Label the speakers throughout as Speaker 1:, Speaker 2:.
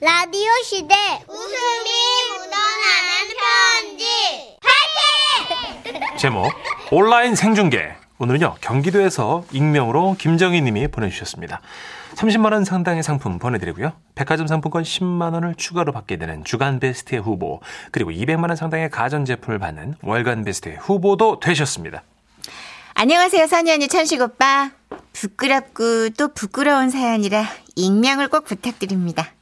Speaker 1: 라디오 시대 웃음이 묻어나는 편지 파이팅!
Speaker 2: 제목 온라인 생중계 오늘은요 경기도에서 익명으로 김정희 님이 보내주셨습니다 30만 원 상당의 상품 보내드리고요 백화점 상품권 10만 원을 추가로 받게 되는 주간 베스트의 후보 그리고 200만 원 상당의 가전제품을 받는 월간 베스트의 후보도 되셨습니다
Speaker 3: 안녕하세요, 선희 언니 천식 오빠. 부끄럽고 또 부끄러운 사연이라 익명을 꼭 부탁드립니다.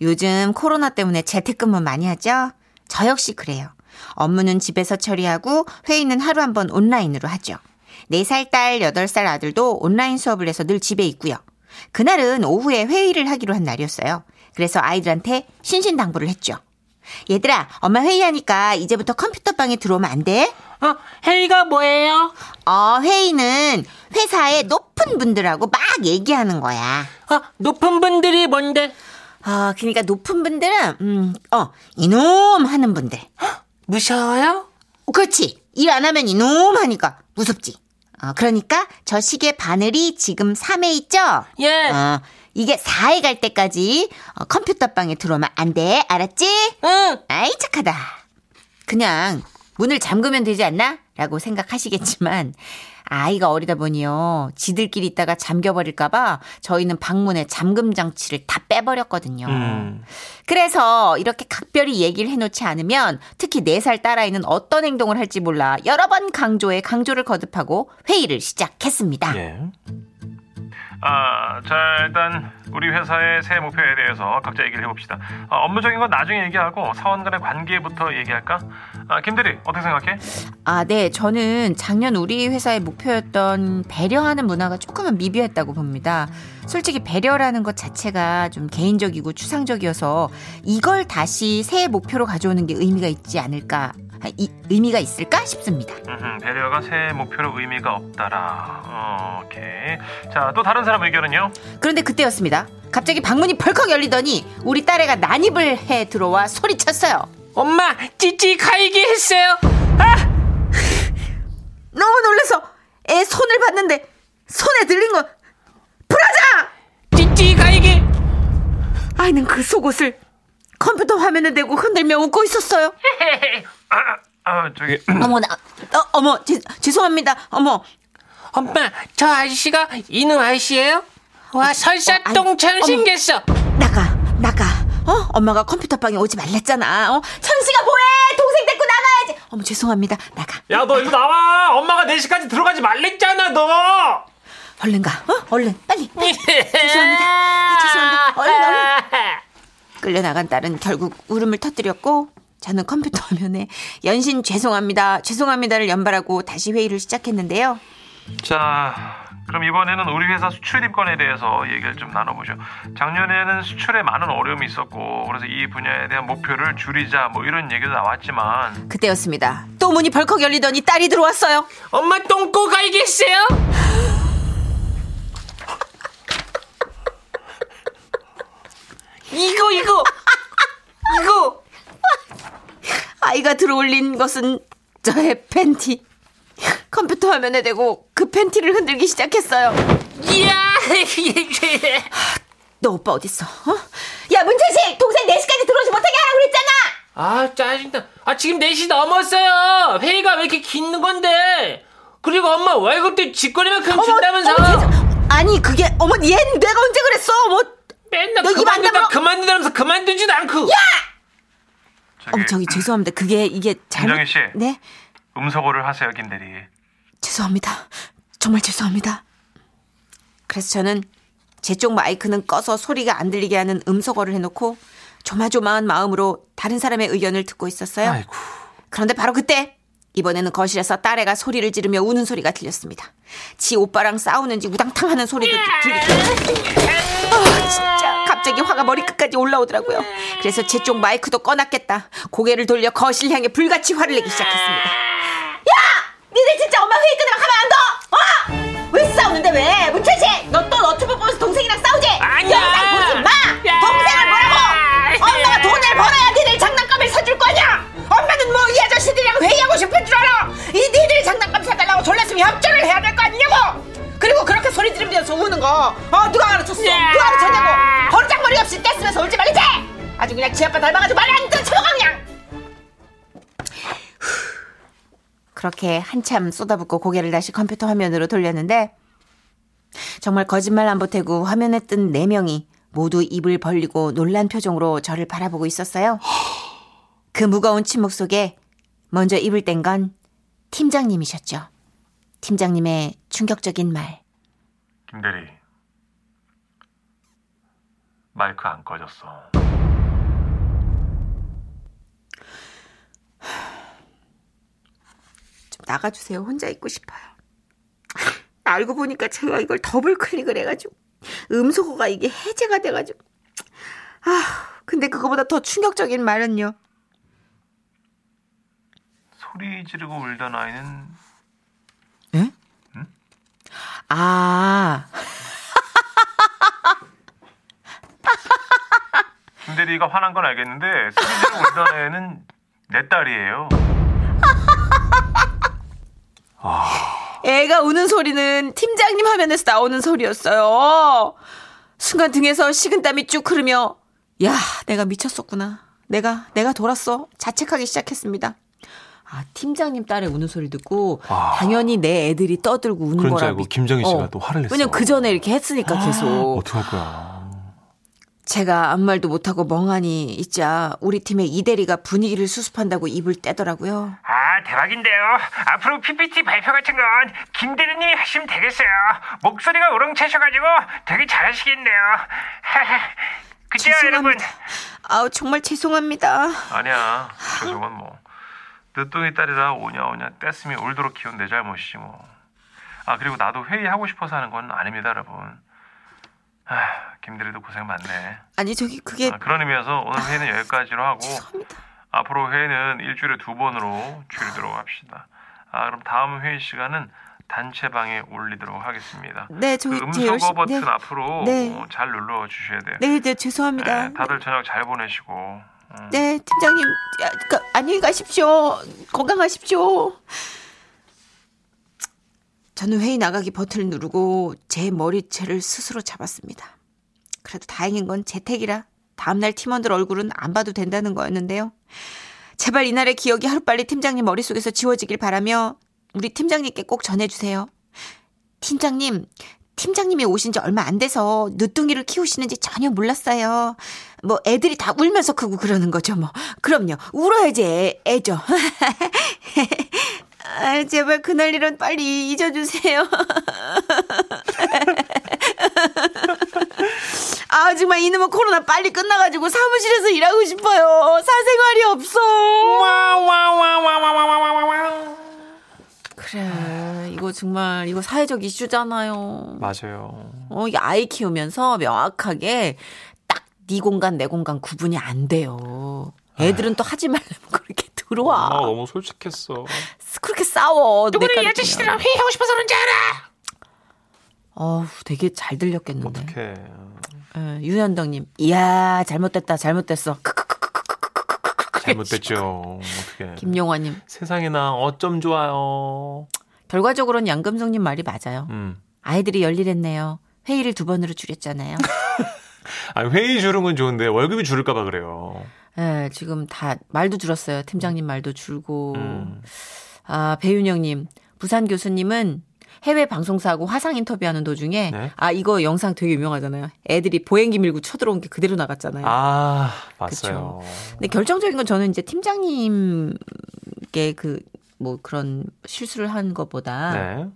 Speaker 3: 요즘 코로나 때문에 재택근무 많이 하죠? 저 역시 그래요. 업무는 집에서 처리하고 회의는 하루 한 번 온라인으로 하죠. 4살 딸, 8살 아들도 온라인 수업을 해서 늘 집에 있고요. 그날은 오후에 회의를 하기로 한 날이었어요. 그래서 아이들한테 신신당부를 했죠. 얘들아, 엄마 회의하니까 이제부터 컴퓨터방에 들어오면 안 돼?
Speaker 4: 어, 회의가 뭐예요?
Speaker 3: 어, 회의는 회사의 높은 분들하고 막 얘기하는 거야.
Speaker 4: 어, 높은 분들이 뭔데?
Speaker 3: 어, 그러니까 높은 분들은, 음, 어, 이놈 하는 분들.
Speaker 4: 무서워요?
Speaker 3: 어, 그렇지. 일 안 하면 이놈 하니까 무섭지. 어, 그러니까 저 시계 바늘이 지금 3회 있죠?
Speaker 4: 예.
Speaker 3: 어, 이게 4회 갈 때까지 어, 컴퓨터방에 들어오면 안 돼. 알았지?
Speaker 4: 응.
Speaker 3: 아이, 착하다. 그냥 문을 잠그면 되지 않나? 라고 생각하시겠지만, 아이가 어리다 보니요. 지들끼리 있다가 잠겨버릴까봐 저희는 방문에 잠금 장치를 다 빼버렸거든요.
Speaker 2: 음.
Speaker 3: 그래서 이렇게 각별히 얘기를 해놓지 않으면 특히 4살 딸아이는 어떤 행동을 할지 몰라 여러 번 강조에 강조를 거듭하고 회의를 시작했습니다.
Speaker 2: 예. 아, 자, 일단 우리 회사의 새해 목표에 대해서 각자 얘기를 해봅시다. 아, 업무적인 건 나중에 얘기하고 사원 간의 관계부터 얘기할까? 아, 김대리 어떻게 생각해?
Speaker 3: 아, 네. 저는 작년 우리 회사의 목표였던 배려하는 문화가 조금은 미비했다고 봅니다. 솔직히 배려라는 것 자체가 좀 개인적이고 추상적이어서 이걸 다시 새해 목표로 가져오는 게 의미가 있지 않을까, 아, 이, 의미가 있을까 싶습니다.
Speaker 2: 음흠, 배려가 새해 목표로 의미가 없다라. 어, 오케이. 자, 또 다른 사람 의견은요?
Speaker 3: 그런데 그때였습니다. 갑자기 방문이 벌컥 열리더니 우리 딸애가 난입을 해 들어와 소리쳤어요.
Speaker 4: 엄마, 찌찌 가이기 했어요. 아!
Speaker 3: 너무 놀라서 애 손을 봤는데 손에 들린 건 브라자!
Speaker 4: 찌찌 가이기.
Speaker 3: 아이는 그 속옷을 컴퓨터 화면에 대고 흔들며 웃고 있었어요.
Speaker 2: 아, 저기.
Speaker 3: 어머 나 어, 어머 제, 죄송합니다. 어머
Speaker 4: 엄마, 저 아저씨가 이놈 아저씨예요? 와, 설사똥 처럼
Speaker 3: 어, 아니,
Speaker 4: 생겼어.
Speaker 3: 나가 나가. 어 엄마가 컴퓨터 방에 오지 말랬잖아. 어 천식아 뭐해? 동생 데리고 나가야지. 어머 죄송합니다. 나가.
Speaker 2: 야, 너 이리 나와! 엄마가 4시까지 들어가지 말랬잖아, 너!
Speaker 3: 얼른 가. 어 얼른 빨리. 빨리. 죄송합니다. 아, 죄송합니다. 얼른 얼른. 끌려 나간 딸은 결국 울음을 터뜨렸고 저는 컴퓨터 화면에 연신 죄송합니다. 죄송합니다를 연발하고 다시 회의를 시작했는데요.
Speaker 2: 자, 그럼 이번에는 우리 회사 수출 입건에 대해서 얘기를 좀 나눠보죠. 작년에는 수출에 많은 어려움이 있었고, 그래서 이 분야에 대한 목표를 줄이자, 뭐 이런 얘기도 나왔지만,
Speaker 3: 그때였습니다. 또 문이 벌컥 열리더니 딸이 들어왔어요.
Speaker 4: 엄마 똥꼬 가이기 했어요? 이거, 이거. 이거.
Speaker 3: 아이가 들어올린 것은 저의 팬티. 컴퓨터 화면에 대고 그 팬티를 흔들기 시작했어요.
Speaker 4: 이야.
Speaker 3: 너 오빠 어딨어? 어? 야 문철식 동생 4시까지 들어오지 못하게 하라고 그랬잖아.
Speaker 4: 아, 짜증나. 아, 지금 4시 넘었어요. 회의가 왜 이렇게 긴 건데? 그리고 엄마 월급도 직거래만큼 준다면서.
Speaker 3: 어머, 아니 그게 어머 얘 내가 언제 그랬어? 뭐
Speaker 4: 맨날 그만두다. 그만두다면서 그만두지도 않고.
Speaker 2: 저기,
Speaker 3: 어머 저기 죄송합니다. 그게 이게 잘못
Speaker 2: 김정희 씨.
Speaker 3: 네
Speaker 2: 음소거를 하세요, 김 대리.
Speaker 3: 죄송합니다. 정말 죄송합니다. 그래서 저는 제 쪽 마이크는 꺼서 소리가 안 들리게 하는 음소거를 해놓고 조마조마한 마음으로 다른 사람의 의견을 듣고 있었어요.
Speaker 2: 아이고.
Speaker 3: 그런데 바로 그때 이번에는 거실에서 딸애가 소리를 지르며 우는 소리가 들렸습니다. 지 오빠랑 싸우는지 우당탕 하는 소리도 들리고 아 진짜 갑자기 화가 머리끝까지 올라오더라고요. 그래서 제 쪽 마이크도 꺼놨겠다. 고개를 돌려 거실 향해 불같이 화를 내기 시작했습니다. 야! 니들 진짜 엄마 회의 끝나면 가만 안 둬! 어? 왜 싸우는데 왜? 문철 어, 누가 가르쳤어? 누가 가르쳤냐고! 버르장머리 없이 떼쓰면서 울지 말랬지! 아주 그냥 지 아빠 닮아가지고 말이 안 들어 그냥. 그렇게 한참 쏟아붓고 고개를 다시 컴퓨터 화면으로 돌렸는데 정말 거짓말 안 보태고 화면에 뜬 네 명이 모두 입을 벌리고 놀란 표정으로 저를 바라보고 있었어요. 그 무거운 침묵 속에 먼저 입을 뗀 건 팀장님이셨죠. 팀장님의 충격적인 말.
Speaker 2: 김대리 마이크 안 꺼졌어.
Speaker 3: 좀 나가주세요. 혼자 있고 싶어요. 알고 보니까 제가 이걸 더블 클릭을 해가지고 음소거가 이게 해제가 돼가지고 아 근데 그거보다 더 충격적인 말은요.
Speaker 2: 소리 지르고 울던 아이는
Speaker 3: 아
Speaker 2: 대리가 화난 건 알겠는데 지르고 울던 애는 내 딸이에요.
Speaker 3: 애가 우는 소리는 팀장님 화면에서 나오는 소리였어요. 순간 등에서 식은땀이 쭉 흐르며 야 내가 미쳤었구나. 내가 내가 돌았어. 자책하기 시작했습니다. 아 팀장님 딸의 우는 소리 듣고
Speaker 2: 아.
Speaker 3: 당연히 내 애들이 떠들고 우는
Speaker 2: 그런 줄
Speaker 3: 거라
Speaker 2: 알고
Speaker 3: 미-
Speaker 2: 김정희 씨가
Speaker 3: 어.
Speaker 2: 또 화를 냈어.
Speaker 3: 왜냐면 그 전에 이렇게 했으니까 계속
Speaker 2: 어떡할 거야.
Speaker 3: 제가 아무 말도 못하고 멍하니 있자 우리 팀의 이대리가 분위기를 수습한다고 입을 떼더라고요.
Speaker 5: 아 대박인데요. 앞으로 PPT 발표 같은 건 김대리님이 하시면 되겠어요. 목소리가 우렁차셔가지고 되게 잘하시겠네요. 그죠 여러분?
Speaker 3: 아우 정말 죄송합니다.
Speaker 2: 아니야. 죄송한 뭐. 늦둥이 딸이라 오냐 오냐 떼쓰미 울도록 키운 내 잘못이지 뭐. 아 그리고 나도 회의하고 싶어서 하는 건 아닙니다 여러분. 아 김대리도 고생 많네.
Speaker 3: 아니 저기 그게
Speaker 2: 아, 그런 의미에서 오늘 회의는 여기까지로 하고
Speaker 3: 죄송합니다.
Speaker 2: 앞으로 회의는 일주일에 두 번으로 줄이도록 합시다. 아 그럼 다음 회의 시간은 단체방에 올리도록 하겠습니다.
Speaker 3: 네, 저, 그저
Speaker 2: 음소거
Speaker 3: 열심히-
Speaker 2: 버튼
Speaker 3: 네.
Speaker 2: 앞으로
Speaker 3: 네.
Speaker 2: 어, 잘 눌러 주셔야 돼요.
Speaker 3: 네, 네 죄송합니다.
Speaker 2: 네, 다들 저녁 잘 보내시고. 음.
Speaker 3: 네, 팀장님, 야, 그, 안녕히 가십시오. 건강하십시오. 저는 회의 나가기 버튼을 누르고 제 머리채를 스스로 잡았습니다. 그래도 다행인 건 재택이라 다음날 팀원들 얼굴은 안 봐도 된다는 거였는데요. 제발 이날의 기억이 하루빨리 팀장님 머릿속에서 지워지길 바라며 우리 팀장님께 꼭 전해주세요. 팀장님, 팀장님이 오신 지 얼마 안 돼서 늦둥이를 키우시는지 전혀 몰랐어요. 뭐 애들이 다 울면서 크고 그러는 거죠, 뭐. 그럼요. 울어야지 애, 애죠. 아, 제발 그날 일은 빨리 잊어주세요. 아, 정말 이놈의 코로나 빨리 끝나가지고 사무실에서 일하고 싶어요. 사생활이 없어. 그래, 이거 정말, 이거 사회적 이슈잖아요.
Speaker 2: 맞아요.
Speaker 3: 어, 이게 아이 키우면서 명확하게 딱 네 공간, 내 공간 구분이 안 돼요. 애들은 또 하지 말라면 그렇게 들어와.
Speaker 2: 아 너무 솔직했어.
Speaker 3: 그렇게 싸워.
Speaker 5: 누구를
Speaker 3: 이내
Speaker 5: 아저씨들랑 회의하고 싶어서 그런지 알아?
Speaker 3: 어우, 되게 잘 들렸겠는데.
Speaker 2: 어떡해.
Speaker 3: 예, 유현덕님, 이야, 잘못됐다, 잘못됐어. 크크크크크크크크크.
Speaker 2: 잘못됐죠. 어떡해.
Speaker 3: 김용화님,
Speaker 2: 세상에나 어쩜 좋아요.
Speaker 3: 결과적으로는 양금성님 말이 맞아요.
Speaker 2: 음.
Speaker 3: 아이들이 열일했네요. 회의를 두 번으로 줄였잖아요.
Speaker 2: 아니 회의 줄은 건 좋은데 월급이 줄을까봐 그래요.
Speaker 3: 예, 지금 다 말도 줄었어요. 팀장님 말도 줄고.
Speaker 2: 음.
Speaker 3: 아, 배윤영님, 부산 교수님은 해외 방송사하고 화상 인터뷰하는 도중에
Speaker 2: 네.
Speaker 3: 아 이거 영상 되게 유명하잖아요. 애들이 보행기 밀고 쳐들어온 게 그대로 나갔잖아요.
Speaker 2: 아 봤어요.
Speaker 3: 근데 결정적인 건 저는 이제 팀장님께 그 뭐 그런 실수를 한 것보다
Speaker 2: 네.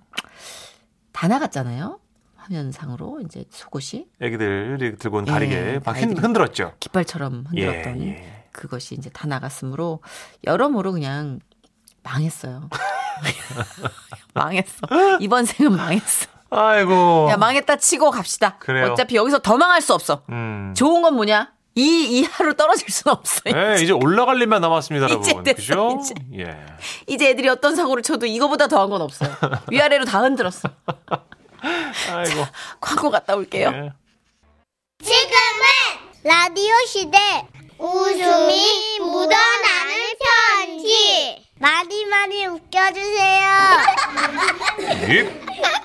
Speaker 3: 다 나갔잖아요. 화면상으로 이제 속옷이
Speaker 2: 애기들이 들고 온
Speaker 3: 예,
Speaker 2: 다리게 막 흔,
Speaker 3: 아이들이-
Speaker 2: 흔들었죠.
Speaker 3: 깃발처럼 흔들었던
Speaker 2: 예, 예.
Speaker 3: 그것이 이제 다 나갔으므로 여러모로 그냥 망했어요. 망했어. 이번 생은 망했어.
Speaker 2: 아이고.
Speaker 3: 야 망했다 치고 갑시다.
Speaker 2: 그래요.
Speaker 3: 어차피 여기서 더 망할 수 없어.
Speaker 2: 음.
Speaker 3: 좋은 건 뭐냐? 이 이하로 떨어질 수는 없어.
Speaker 2: 네, 이제 올라갈 일만 남았습니다,
Speaker 3: 이제
Speaker 2: 여러분.
Speaker 3: 됐어,
Speaker 2: 그죠?
Speaker 3: 이제.
Speaker 2: 예.
Speaker 3: 이제 애들이 어떤 사고를 쳐도 이거보다 더한 건 없어요. 위아래로 다 흔들었어.
Speaker 2: 아이고.
Speaker 3: 광고 갔다 올게요.
Speaker 2: 예.
Speaker 1: 지금은 라디오 시대 웃음이 묻어나는 편지 많이 많이 웃겨주세요
Speaker 2: 예.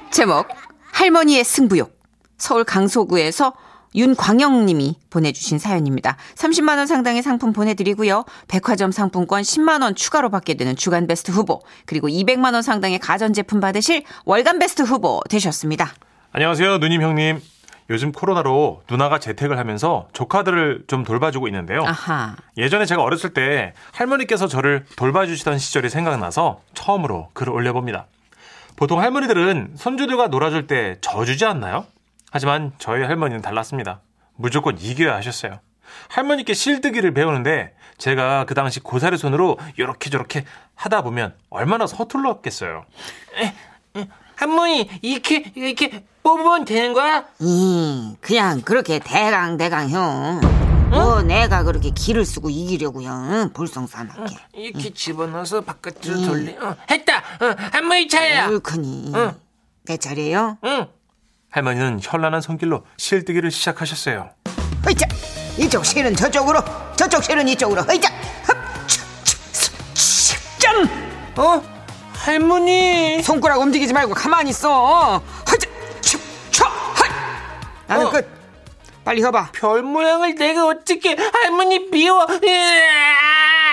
Speaker 3: 제목 할머니의 승부욕. 서울 강서구에서 윤광영님이 보내주신 사연입니다. 30만 원 상당의 상품 보내드리고요. 백화점 상품권 10만 원 추가로 받게 되는 주간 베스트 후보 그리고 200만 원 상당의 가전제품 받으실 월간 베스트 후보 되셨습니다.
Speaker 2: 안녕하세요, 누님 형님. 요즘 코로나로 누나가 재택을 하면서 조카들을 좀 돌봐주고 있는데요.
Speaker 3: 아하.
Speaker 2: 예전에 제가 어렸을 때 할머니께서 저를 돌봐주시던 시절이 생각나서 처음으로 글을 올려봅니다. 보통 할머니들은 손주들과 놀아줄 때 져주지 않나요? 하지만 저희 할머니는 달랐습니다. 무조건 이겨야 하셨어요. 할머니께 실뜨기를 배우는데 제가 그 당시 고사리 손으로 이렇게 저렇게 하다 보면 얼마나 서툴렀겠어요.
Speaker 4: 할 머니 이렇게 이렇게 뽑으면 되는 거야?
Speaker 3: 음, 그냥 그렇게 대강 대강 형. 뭐 내가 그렇게 기를 쓰고 이기려고요. 응? 볼썽사납게.
Speaker 4: 이렇게 집어넣어서 바깥으로 돌리. 어, 했다. 어, 할머니 차야.
Speaker 3: 옳거니.
Speaker 4: 응.
Speaker 3: 내 차례요?
Speaker 4: 응.
Speaker 2: 할머니는 현란한 손길로 실뜨기를 시작하셨어요.
Speaker 6: 으이자 이쪽 실은 저쪽으로 저쪽 실은 이쪽으로 으이자 짠
Speaker 4: 어? 할머니.
Speaker 6: 손가락 움직이지 말고 가만히 있어 허자 쳐 나는
Speaker 4: 어.
Speaker 6: 끝 빨리 해봐
Speaker 4: 별 모양을 내가 어떻게 할머니 미워.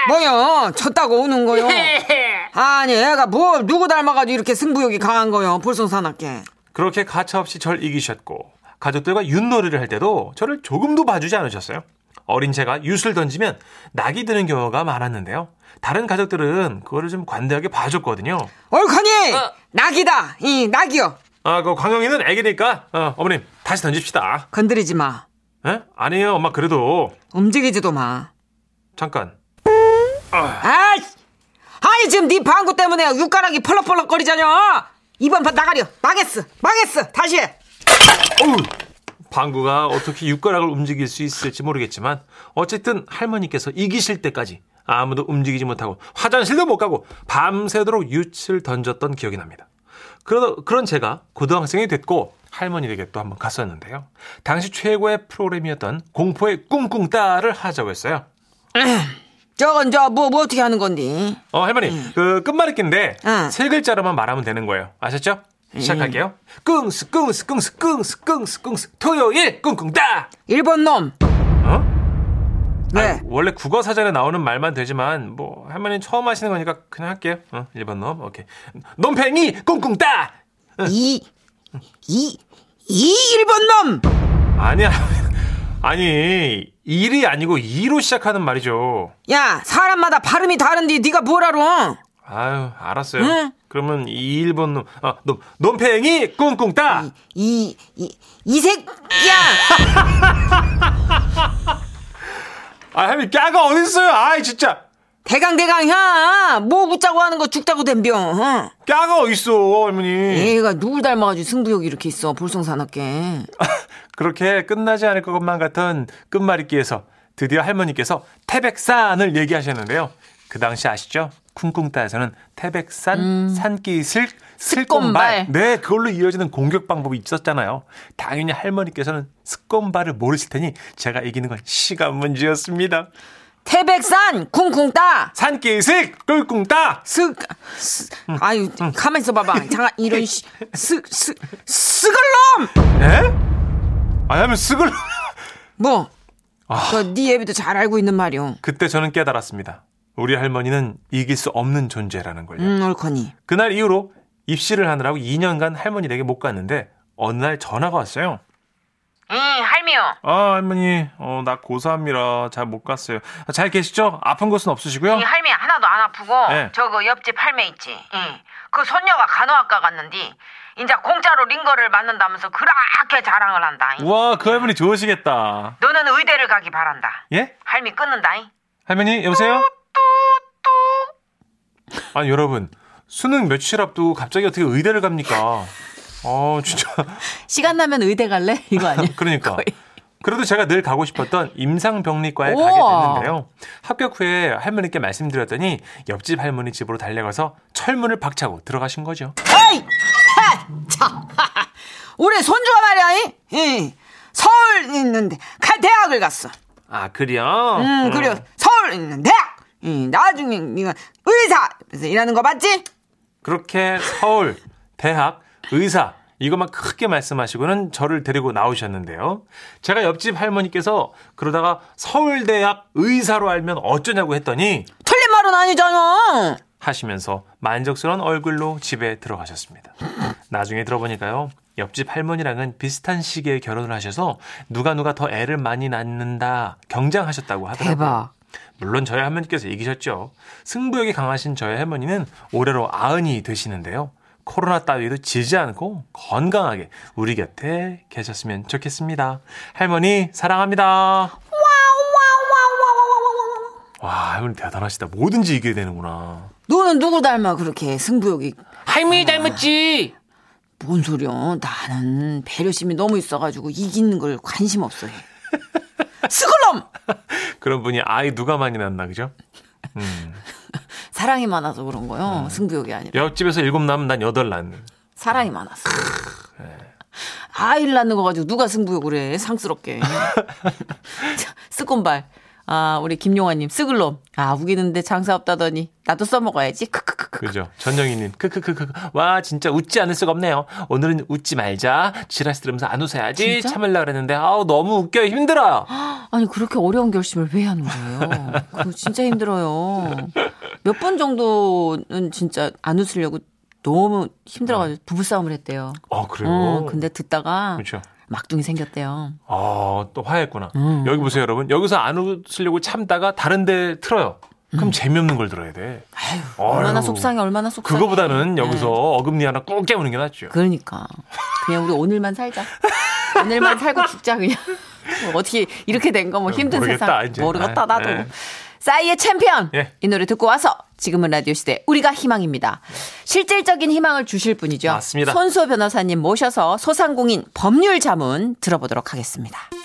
Speaker 6: 뭐요 쳤다고 우는 거요 아니 애가 뭘 누구 닮아가지고 이렇게 승부욕이 강한 거요 볼썽사납게
Speaker 2: 그렇게 가차없이 절 이기셨고 가족들과 윷놀이를 할 때도 저를 조금도 봐주지 않으셨어요. 어린 제가 윷을 던지면 낙이 드는 경우가 많았는데요. 다른 가족들은 그거를 좀 관대하게 봐줬거든요.
Speaker 6: 옳거니
Speaker 4: 어.
Speaker 6: 낙이다 이 낙이요
Speaker 2: 아, 그 광영이는 애기니까 어, 어머님 다시 던집시다.
Speaker 6: 건드리지 마
Speaker 2: 에? 아니에요, 엄마 그래도
Speaker 6: 움직이지도 마
Speaker 2: 잠깐.
Speaker 6: 아이, 아니 지금 네 방구 때문에 육가락이 펄럭펄럭 거리잖여. 이번 판 나가려. 망했어. 망했어. 다시 해.
Speaker 2: 어우, 방구가 어떻게 육가락을 움직일 수 있을지 모르겠지만 어쨌든 할머니께서 이기실 때까지 아무도 움직이지 못하고 화장실도 못 가고 밤새도록 윷을 던졌던 기억이 납니다. 그러, 그런 제가 고등학생이 됐고 할머니에게 또 한번 갔었는데요. 당시 최고의 프로그램이었던 공포의 꿍꿍따를 하자고 했어요.
Speaker 6: 저건 저 뭐 뭐 어떻게 하는 건데?
Speaker 2: 어, 할머니, 그 끝말잇기인데
Speaker 6: 응.
Speaker 2: 세 글자로만 말하면 되는 거예요. 아셨죠? 시작할게요. 끙스 끙스 끙스 끙스 끙스 끙스 토요일 꿍꿍따.
Speaker 6: 일본 놈.
Speaker 2: 어?
Speaker 6: 네.
Speaker 2: 아니, 원래 국어 사전에 나오는 말만 되지만 뭐 할머니 처음 하시는 거니까 그냥 할게요. 어, 1번 놈. 오케이. 놈팽이 꿍꿍따.
Speaker 6: 이, 이, 이 일본 놈.
Speaker 2: 아니야. 아니, 일이 아니고 이로 시작하는 말이죠.
Speaker 6: 야, 사람마다 발음이 다른데 네가 뭘 알아?
Speaker 2: 아유, 알았어요.
Speaker 6: 응.
Speaker 2: 그러면 이 1번 놈, 아, 놈, 놈팽이 꿍꿍따.
Speaker 6: 이, 이, 이 새끼야.
Speaker 2: 아, 할머니 까가 어딨어요? 아이, 진짜.
Speaker 6: 대강 대강 야. 뭐 붙자고 하는 거 죽자고 덤벼. 어?
Speaker 2: 까가 어딨어, 할머니.
Speaker 6: 얘가 누굴 닮아가지고 승부욕이 이렇게 있어. 볼썽사납게.
Speaker 2: 그렇게 끝나지 않을 것만 같은 끝말잇기에서 드디어 할머니께서 태백산을 얘기하셨는데요. 그 당시 아시죠? 쿵쿵따에서는 태백산, 산기슬, 슬꼼발. 네, 그걸로 이어지는 공격 방법이 있었잖아요. 당연히 할머니께서는 슬꼼발을 모르실 테니 제가 이기는 건 시간 문제였습니다.
Speaker 6: 태백산 쿵쿵따.
Speaker 2: 산기슬, 꿀꿍따.
Speaker 6: 쓱, 스, 아유, 가만 있어 봐봐. 잠깐, 이런, 쓱, 쓱을놈!
Speaker 2: 에? 아, 하면 쓱을.
Speaker 6: 뭐, 그, 네 애비도 잘 알고 있는 말이오.
Speaker 2: 그때 저는 깨달았습니다. 우리 할머니는 이길 수 없는 존재라는 걸요.
Speaker 6: 음, 옳거니.
Speaker 2: 그날 이후로 입시를 하느라고 2년간 할머니 댁에 못 갔는데 어느 날 전화가 왔어요.
Speaker 6: 응, 할미요.
Speaker 2: 아 할머니, 어, 나 고사합니다. 잘못 갔어요. 아, 잘 계시죠? 아픈 곳은 없으시고요?
Speaker 6: 이 할미 하나도 안 아프고,
Speaker 2: 네.
Speaker 6: 저그 옆집 할매 있지. 응. 그 손녀가 간호학과 갔는디, 이제 공짜로 링거를 맞는다면서 그렇게 자랑을 한다.
Speaker 2: 우와, 그 할머니 좋으시겠다.
Speaker 6: 너는 의대를 가기 바란다.
Speaker 2: 예?
Speaker 6: 할미 끊는다. 잉?
Speaker 2: 할머니, 여보세요? 아니, 여러분, 수능 며칠 앞두고 갑자기 어떻게 의대를 갑니까? 어, 진짜.
Speaker 3: 시간 나면 의대 갈래? 이거 아니야?
Speaker 2: 그러니까.
Speaker 3: 거의.
Speaker 2: 그래도 제가 늘 가고 싶었던 임상병리과에 가게. 됐는데요. 합격 후에 할머니께 말씀드렸더니 옆집 할머니 집으로 달려가서 철문을 박차고 들어가신 거죠.
Speaker 6: 하! 참! 우리 손주가 말이야, 잉? 응. 서울 있는데, 가, 대학을 갔어.
Speaker 2: 아, 그래요?
Speaker 6: 음, 그래. 서울 있는 대학! 응, 나중에, 네가 의사! 그래서 일하는 거 맞지?
Speaker 2: 그렇게 서울, 대학, 의사 이것만 크게 말씀하시고는 저를 데리고 나오셨는데요. 제가 옆집 할머니께서 그러다가 서울대학 의사로 알면 어쩌냐고 했더니
Speaker 3: 틀린 말은 아니잖아.
Speaker 2: 하시면서 만족스러운 얼굴로 집에 들어가셨습니다. 나중에 들어보니까요. 옆집 할머니랑은 비슷한 시기에 결혼을 하셔서 누가 누가 더 애를 많이 낳는다 경쟁하셨다고 하더라고요.
Speaker 3: 대박.
Speaker 2: 물론 저희 할머니께서 이기셨죠. 승부욕이 강하신 저희 할머니는 올해로 아흔이 되시는데요. 코로나 따위도 지지 않고 건강하게 우리 곁에 계셨으면 좋겠습니다. 할머니 사랑합니다. 와 할머니 대단하시다. 뭐든지 이겨야 되는구나.
Speaker 3: 너는 누구 닮아 그렇게 승부욕이
Speaker 4: 할머니 닮았지.
Speaker 3: 뭔 소리야? 나는 배려심이 너무 있어가지고 이기는 걸 관심 없어 해. 스글럼
Speaker 2: 그런 분이 아이 누가 많이 낳나 그죠?
Speaker 3: 사랑이 많아서 그런 거요. 승부욕이 아니라
Speaker 2: 옆집에서 일곱 낳으면 난 여덟 낳는.
Speaker 3: 사랑이 많아서. 아이를 낳는 거 가지고 누가 승부욕을 해 상스럽게. 자, 스콘발. 아 우리 김용환님 스글럼. 아 우기는데 장사 없다더니 나도 써먹어야지. 크크크크.
Speaker 2: 그죠? 전영희님, 크크크크. 와, 진짜 웃지 않을 수가 없네요. 오늘은 웃지 말자. 지라시 들으면서 안 웃어야지.
Speaker 3: 진짜?
Speaker 2: 참으려 그랬는데, 아우, 너무 웃겨요. 힘들어요.
Speaker 3: 아니 그렇게 어려운 결심을 왜 하는 거예요? 그거 진짜 힘들어요. 몇번 정도는 진짜 안 웃으려고 너무 힘들어가지고 부부싸움을 했대요.
Speaker 2: 어, 그래요?
Speaker 3: 어, 근데 듣다가
Speaker 2: 그렇죠.
Speaker 3: 막둥이 생겼대요.
Speaker 2: 아, 또 화했구나.
Speaker 3: 음.
Speaker 2: 여기 보세요, 여러분. 여기서 안 웃으려고 참다가 다른 데 틀어요. 그럼 재미없는 걸 들어야 돼.
Speaker 3: 아유, 얼마나. 속상해, 얼마나 속상해.
Speaker 2: 그거보다는
Speaker 3: 네.
Speaker 2: 여기서 어금니 하나 꾹 깨우는 게 낫죠.
Speaker 3: 그러니까 그냥 우리 오늘만 살자. 오늘만 살고 죽자 그냥. 뭐 어떻게 이렇게 된 거 뭐 힘든
Speaker 2: 모르겠다,
Speaker 3: 세상
Speaker 2: 이제.
Speaker 3: 모르겠다
Speaker 2: 아,
Speaker 3: 나도.
Speaker 2: 네.
Speaker 3: 싸이의 챔피언
Speaker 2: 예.
Speaker 3: 이 노래 듣고 와서 지금은 라디오 시대 우리가 희망입니다. 실질적인 희망을 주실 분이죠.
Speaker 2: 맞습니다.
Speaker 3: 손수호 변호사님 모셔서 소상공인 법률 자문 들어보도록 하겠습니다.